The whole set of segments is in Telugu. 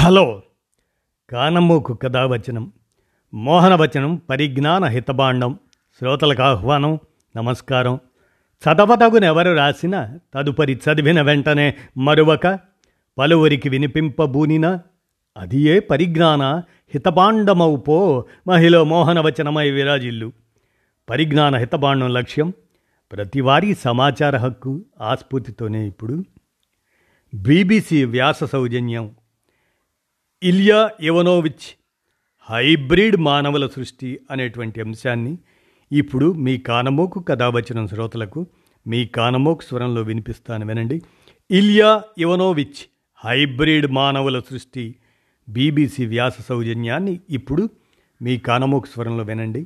హలో. కానమ్మూకు కథావచనం మోహనవచనం పరిజ్ఞాన హితబాండం శ్రోతలకు ఆహ్వానం నమస్కారం. చదవతగునెవరు రాసిన తదుపరి చదివిన వెంటనే మరొక పలువురికి వినిపింపబూనిన అది ఏ పరిజ్ఞాన హితబాండమవు మహిళ మోహనవచనమై విరాజిల్లు. పరిజ్ఞాన హితబాండం లక్ష్యం ప్రతివారీ సమాచార హక్కు ఆస్ఫూర్తితోనే ఇప్పుడు. బీబీసీ వ్యాస సౌజన్యం. ఇలియా ఇవనోవిచ్ హైబ్రిడ్ మానవుల సృష్టి అనేటువంటి అంశాన్ని ఇప్పుడు మీ కానమోకు కథావచనం శ్రోతలకు మీ కానమోకు స్వరంలో వినిపిస్తాను వినండి. ఇలియా ఇవనోవిచ్ హైబ్రిడ్ మానవుల సృష్టి బీబీసీ వ్యాస సౌజన్యాన్ని ఇప్పుడు మీ కానమోకు స్వరంలో వినండి.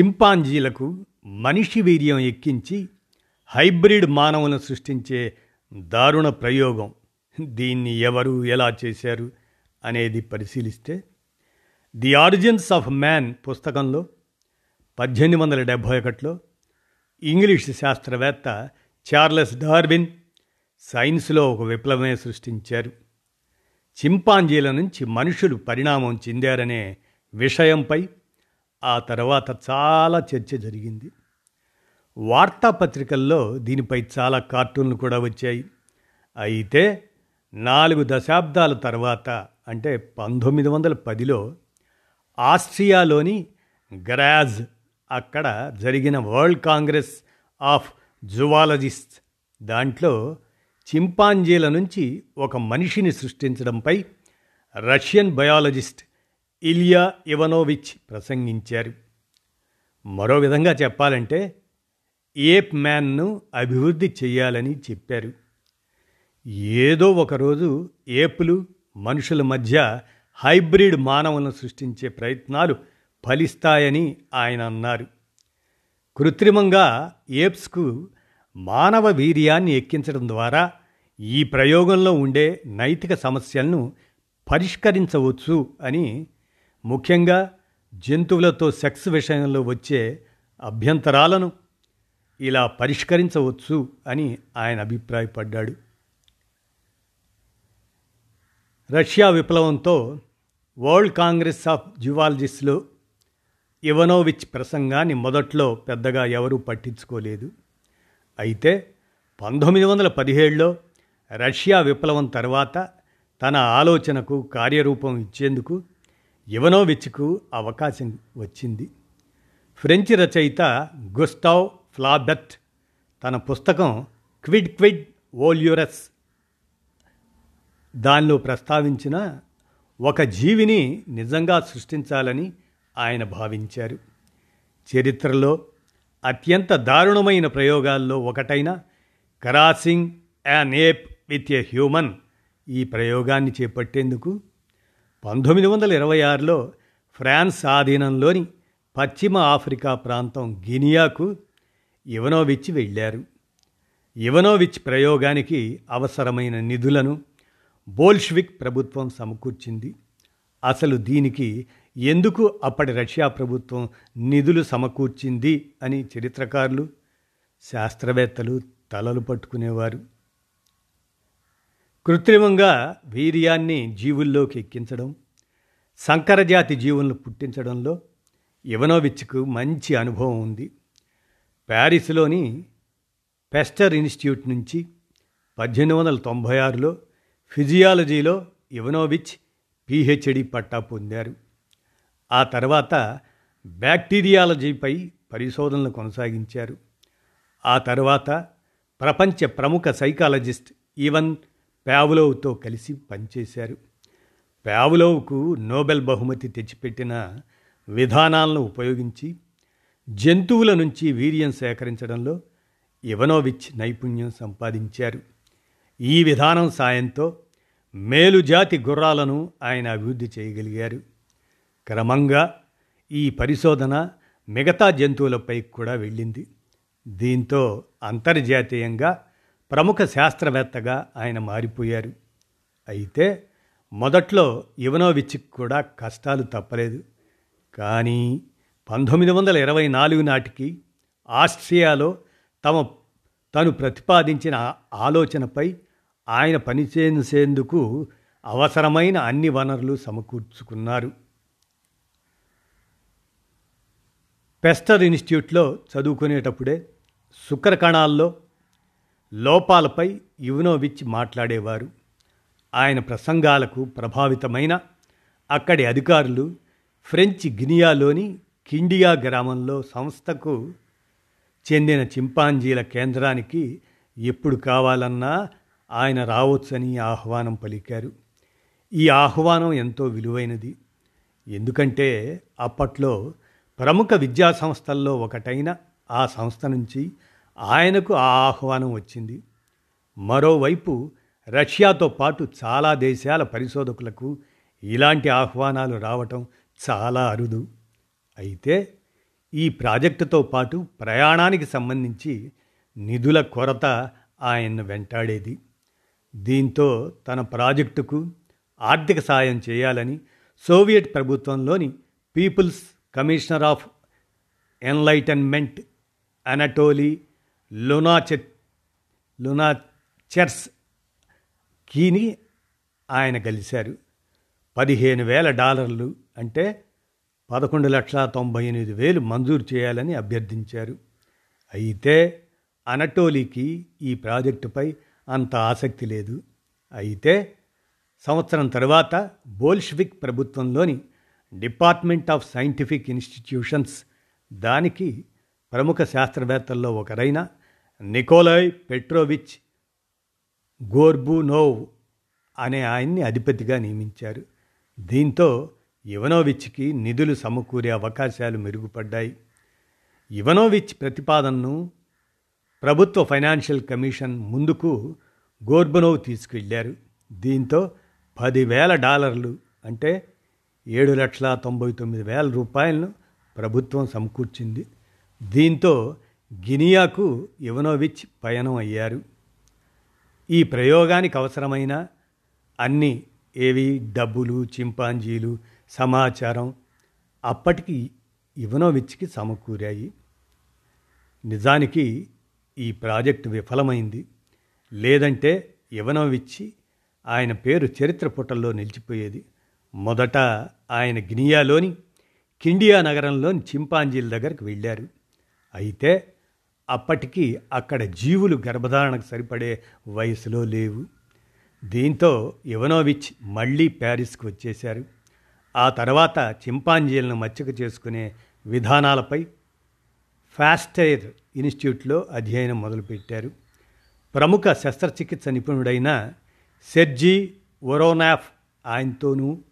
చింపాంజీలకు మనిషి వీర్యం ఎక్కించి హైబ్రిడ్ మానవులను సృష్టించే దారుణ ప్రయోగం. దీన్ని ఎవరు ఎలా చేశారు అనేది పరిశీలిస్తే ది ఆరిజిన్స్ ఆఫ్ మ్యాన్ పుస్తకంలో పద్దెనిమిది వందల డెబ్భై ఒకటిలో ఇంగ్లీష్ శాస్త్రవేత్త చార్లెస్ డార్విన్ సైన్స్లో ఒక విప్లవమే సృష్టించారు. చింపాంజీల నుంచి మనుషులు పరిణామం చెందారనే విషయంపై ఆ తర్వాత చాలా చర్చ జరిగింది. వార్తాపత్రికల్లో దీనిపై చాలా కార్టూన్లు కూడా వచ్చాయి. అయితే నాలుగు దశాబ్దాల తర్వాత అంటే పంతొమ్మిది వందల పదిలో ఆస్ట్రియాలోని గ్రాజ్ అక్కడ జరిగిన వరల్డ్ కాంగ్రెస్ ఆఫ్ జువాలజిస్ట్ దాంట్లో చింపాంజీల నుంచి ఒక మనిషిని సృష్టించడంపై రష్యన్ బయాలజిస్ట్ ఇలియా ఇవనోవిచ్ ప్రసంగించారు. మరో విధంగా చెప్పాలంటే ఏప్ మ్యాన్ను అభివృద్ధి చేయాలని చెప్పారు. ఏదో ఒకరోజు ఏపులు మనుషుల మధ్య హైబ్రిడ్ మానవులను సృష్టించే ప్రయత్నాలు ఫలిస్తాయని ఆయన అన్నారు. కృత్రిమంగా ఏప్స్కు మానవ వీర్యాన్ని ఎక్కించడం ద్వారా ఈ ప్రయోగంలో ఉండే నైతిక సమస్యలను పరిష్కరించవచ్చు అని ముఖ్యంగా జంతువులతో సెక్స్ విషయంలో వచ్చే అభ్యంతరాలను ఇలా పరిష్కరించవచ్చు అని ఆయన అభిప్రాయపడ్డాడు. రష్యా విప్లవంతో వరల్డ్ కాంగ్రెస్ ఆఫ్ జువాలజిస్ట్లో ఇవనోవిచ్ ప్రసంగాన్ని మొదట్లో పెద్దగా ఎవరూ పట్టించుకోలేదు. అయితే పంతొమ్మిది వందల పదిహేడులో రష్యా విప్లవం తర్వాత తన ఆలోచనకు కార్యరూపం ఇచ్చేందుకు ఇవనోవిచ్కు అవకాశం వచ్చింది. ఫ్రెంచ్ రచయిత గుస్టావ్ ఫ్లాబెట్ తన పుస్తకం క్విడ్ క్విడ్ ఓల్యూరస్. దానిలో ప్రస్తావించిన ఒక జీవిని నిజంగా సృష్టించాలని ఆయన భావించారు. చరిత్రలో అత్యంత దారుణమైన ప్రయోగాల్లో ఒకటైన crossing an ape with a human ఈ ప్రయోగాన్ని చేపట్టేందుకు పంతొమ్మిది వందల ఇరవై ఆరులో ఫ్రాన్స్ ఆధీనంలోని పశ్చిమ ఆఫ్రికా ప్రాంతం గినియాకు ఇవనోవిచ్ వెళ్ళారు. ఇవనోవిచ్ ప్రయోగానికి అవసరమైన నిధులను బోల్ష్విక్ ప్రభుత్వం సమకూర్చింది. అసలు దీనికి ఎందుకు అప్పటి రష్యా ప్రభుత్వం నిధులు సమకూర్చింది అని చరిత్రకారులు శాస్త్రవేత్తలు తలలు పట్టుకునేవారు. కృత్రిమంగా వీర్యాన్ని జీవుల్లోకి ఎక్కించడం సంకరజాతి జీవులను పుట్టించడంలో ఇవనోవిచ్కు మంచి అనుభవం ఉంది. ప్యారిస్లోని పెస్టర్ ఇన్స్టిట్యూట్ నుంచి పద్దెనిమిది వందల తొంభై ఆరులో ఫిజియాలజీలో ఇవనోవిచ్ పిహెచ్డి పట్టా పొందారు. ఆ తర్వాత బ్యాక్టీరియాలజీపై పరిశోధనలు కొనసాగించారు. ఆ తర్వాత ప్రపంచ ప్రముఖ సైకాలజిస్ట్ ఈవన్ ప్యావులోవ్తో కలిసి పనిచేశారు. ప్యావులోవ్కు నోబెల్ బహుమతి తెచ్చిపెట్టిన విధానాలను ఉపయోగించి జంతువుల నుంచి వీర్యం సేకరించడంలో ఇవనోవిచ్ నైపుణ్యం సంపాదించారు. ఈ విధానం సాయంతో మేలుజాతి గుర్రాలను ఆయన అభివృద్ధి చేయగలిగారు. క్రమంగా ఈ పరిశోధన మిగతా జంతువులపై కూడా వెళ్ళింది. దీంతో అంతర్జాతీయంగా ప్రముఖ శాస్త్రవేత్తగా ఆయన మారిపోయారు. అయితే మొదట్లో ఇవనోవిచ్కి కూడా కష్టాలు తప్పలేదు. కానీ పంతొమ్మిది వందల ఇరవై నాలుగు నాటికి ఆస్ట్రియాలో తమ తను ప్రతిపాదించిన ఆలోచనపై ఆయన పనిచేసేందుకు అవసరమైన అన్ని వనరులు సమకూర్చుకున్నారు. పెస్టర్ ఇన్స్టిట్యూట్లో చదువుకునేటప్పుడే శుక్రకణాల్లో లోపాలపై యువనోవిచ్ మాట్లాడేవారు. ఆయన ప్రసంగాలకు ప్రభావితమైన అక్కడి అధికారులు ఫ్రెంచ్ గినియాలోని కిండియా గ్రామంలో సంస్థకు చెందిన చింపాంజీల కేంద్రానికి ఎప్పుడు కావాలన్నా ఆయన రావచ్చని ఆహ్వానం పలికారు. ఈ ఆహ్వానం ఎంతో విలువైనది. ఎందుకంటే అప్పట్లో ప్రముఖ విద్యా సంస్థల్లో ఒకటైన ఆ సంస్థ నుంచి ఆయనకు ఆ ఆహ్వానం వచ్చింది. మరోవైపు రష్యాతో పాటు చాలా దేశాల పరిశోధకులకు ఇలాంటి ఆహ్వానాలు రావటం చాలా అరుదు. అయితే ఈ ప్రాజెక్టుతో పాటు ప్రయాణానికి సంబంధించి నిధుల కొరత ఆయన్ను వెంటాడేది. దీంతో తన ప్రాజెక్టుకు ఆర్థిక సాయం చేయాలని సోవియట్ ప్రభుత్వంలోని people's commissioner of enlightenment Anatoly లునాచె లునాచెర్స్ కీని ఆయన కలిశారు పదిహేను వేల డాలర్లు అంటే పదకొండు లక్షల తొంభై ఎనిమిది వేలు మంజూరు చేయాలని అభ్యర్థించారు. అయితే అనటోలీకి ఈ ప్రాజెక్టుపై అంత ఆసక్తి లేదు. అయితే సంవత్సరం తర్వాత బోల్షివిక్ ప్రభుత్వంలోని డిపార్ట్మెంట్ ఆఫ్ సైంటిఫిక్ ఇన్స్టిట్యూషన్స్ దానికి ప్రముఖ శాస్త్రవేత్తల్లో ఒకరైన నికోలాయ్ పెట్రోవిచ్ గోర్బునోవ్ అనే ఆయన్ని అధిపతిగా నియమించారు. దీంతో ఇవనోవిచ్కి నిధులు సమకూరే అవకాశాలు మెరుగుపడ్డాయి. ఇవనోవిచ్ ప్రతిపాదనను ప్రభుత్వ ఫైనాన్షియల్ కమిషన్ ముందుకు గోర్బనోవ్ తీసుకెళ్ళారు. దీంతో పదివేల డాలర్లు అంటే ఏడు లక్షల తొంభై తొమ్మిది వేల రూపాయలను ప్రభుత్వం సమకూర్చింది. దీంతో గినియాకు ఇవనోవిచ్ పయనం అయ్యారు. ఈ ప్రయోగానికి అవసరమైన అన్ని ఏవి? డబ్బులు చింపాంజీలు సమాచారం అప్పటికి ఇవనోవిచ్కి సమకూరాయి. నిజానికి ఈ ప్రాజెక్టు విఫలమైంది. లేదంటే ఇవనోవిచ్చి ఆయన పేరు చరిత్ర పుటల్లో నిలిచిపోయేది. మొదట ఆయన గినియాలోని కిండియా నగరంలోని చింపాంజీల దగ్గరికి వెళ్ళారు. అయితే అప్పటికి అక్కడ జీవులు గర్భధారణకు సరిపడే వయసులో లేవు. దీంతో ఇవనోవిచ్ మళ్ళీ ప్యారిస్కి వచ్చేశారు. ఆ తర్వాత చింపాంజీలను మచ్చిక చేసుకునే విధానాలపై ఫాస్టైర్ ఇన్స్టిట్యూట్లో అధ్యయనం మొదలుపెట్టారు. ప్రముఖ శస్త్రచికిత్స నిపుణుడైన సెర్జీ ఒరోనాఫ్ ఆయనతోనూ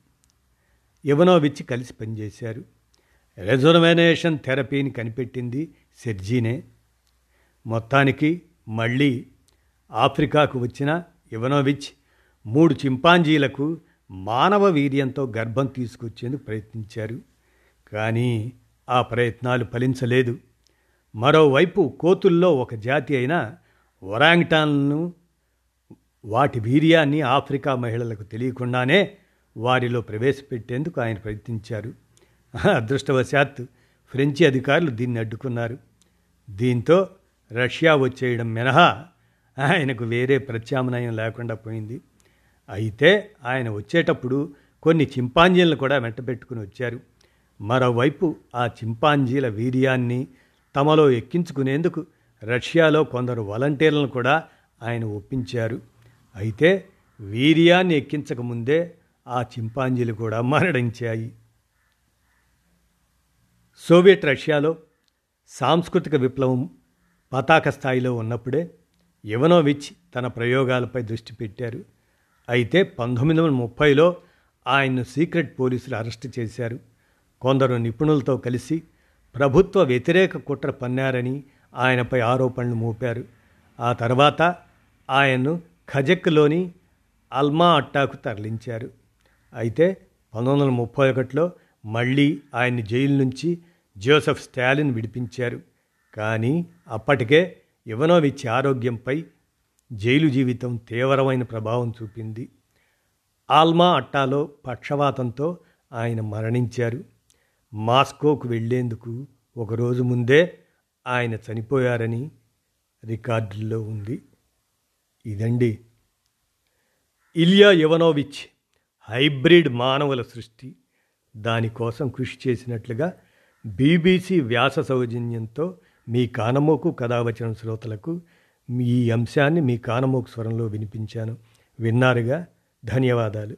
ఇవనోవిచ్ కలిసి పనిచేశారు. రెజర్వేనేషన్ థెరపీని కనిపెట్టింది సెర్జీనే. మొత్తానికి మళ్ళీ ఆఫ్రికాకు వచ్చిన ఇవనోవిచ్ మూడు చింపాంజీలకు మానవ వీర్యంతో గర్భం తీసుకొచ్చేందుకు ప్రయత్నించారు. కానీ ఆ ప్రయత్నాలు ఫలించలేదు. మరోవైపు కోతుల్లో ఒక జాతి అయిన ఒరాంగ్టాన్లను వాటి వీర్యాన్ని ఆఫ్రికా మహిళలకు తెలియకుండానే వారిలో ప్రవేశపెట్టేందుకు ఆయన ప్రయత్నించారు. అదృష్టవశాత్తు ఫ్రెంచి అధికారులు దీన్ని అడ్డుకున్నారు. దీంతో రష్యా వచ్చేయడం మినహా ఆయనకు వేరే ప్రత్యామ్నాయం లేకుండా పోయింది. అయితే ఆయన వచ్చేటప్పుడు కొన్ని చింపాంజీలను కూడా వెంటబెట్టుకుని వచ్చారు. మరోవైపు ఆ చింపాంజీల వీర్యాన్ని తమలో ఎక్కించుకునేందుకు రష్యాలో కొందరు వాలంటీర్లను కూడా ఆయన ఒప్పించారు. అయితే వీర్యాన్ని ఎక్కించకముందే ఆ చింపాంజీలు కూడా మరణించాయి సోవియట్ రష్యాలో సాంస్కృతిక విప్లవం పతాక స్థాయిలో ఉన్నప్పుడే ఇవనోవిచ్ తన ప్రయోగాలపై దృష్టి పెట్టారు. అయితే పంతొమ్మిది వందల ముప్పైలో ఆయన్ను సీక్రెట్ పోలీసులు అరెస్ట్ చేశారు. కొందరు నిపుణులతో కలిసి ప్రభుత్వ వ్యతిరేక కుట్ర పన్నారని ఆయనపై ఆరోపణలు మోపారు. ఆ తర్వాత ఆయన్ను ఖజక్లోని అల్మా అట్టాకు తరలించారు. అయితే పంతొమ్మిది వందల ముప్పై ఒకటిలో మళ్ళీ ఆయన్ని జైలు నుంచి జోసెఫ్ స్టాలిన్ విడిపించారు. కానీ అప్పటికే ఇవనోవిచ్ ఆరోగ్యంపై జైలు జీవితం తీవ్రమైన ప్రభావం చూపింది. ఆల్మా అట్టాలో పక్షవాతంతో ఆయన మరణించారు. మాస్కోకు వెళ్ళేందుకు ఒకరోజు ముందే ఆయన చనిపోయారని రికార్డుల్లో ఉంది. ఇదండి. ఇలియా ఇవనోవిచ్ హైబ్రిడ్ మానవుల సృష్టి. దానికోసం కృషి చేసినట్లుగా బీబీసీ వ్యాస సౌజన్యంతో మీ కానమోకు కథావచన శ్రోతలకు ఈ అంశాన్ని మీ కానమోకు స్వరంలో వినిపించాను. విన్నారుగా? ధన్యవాదాలు.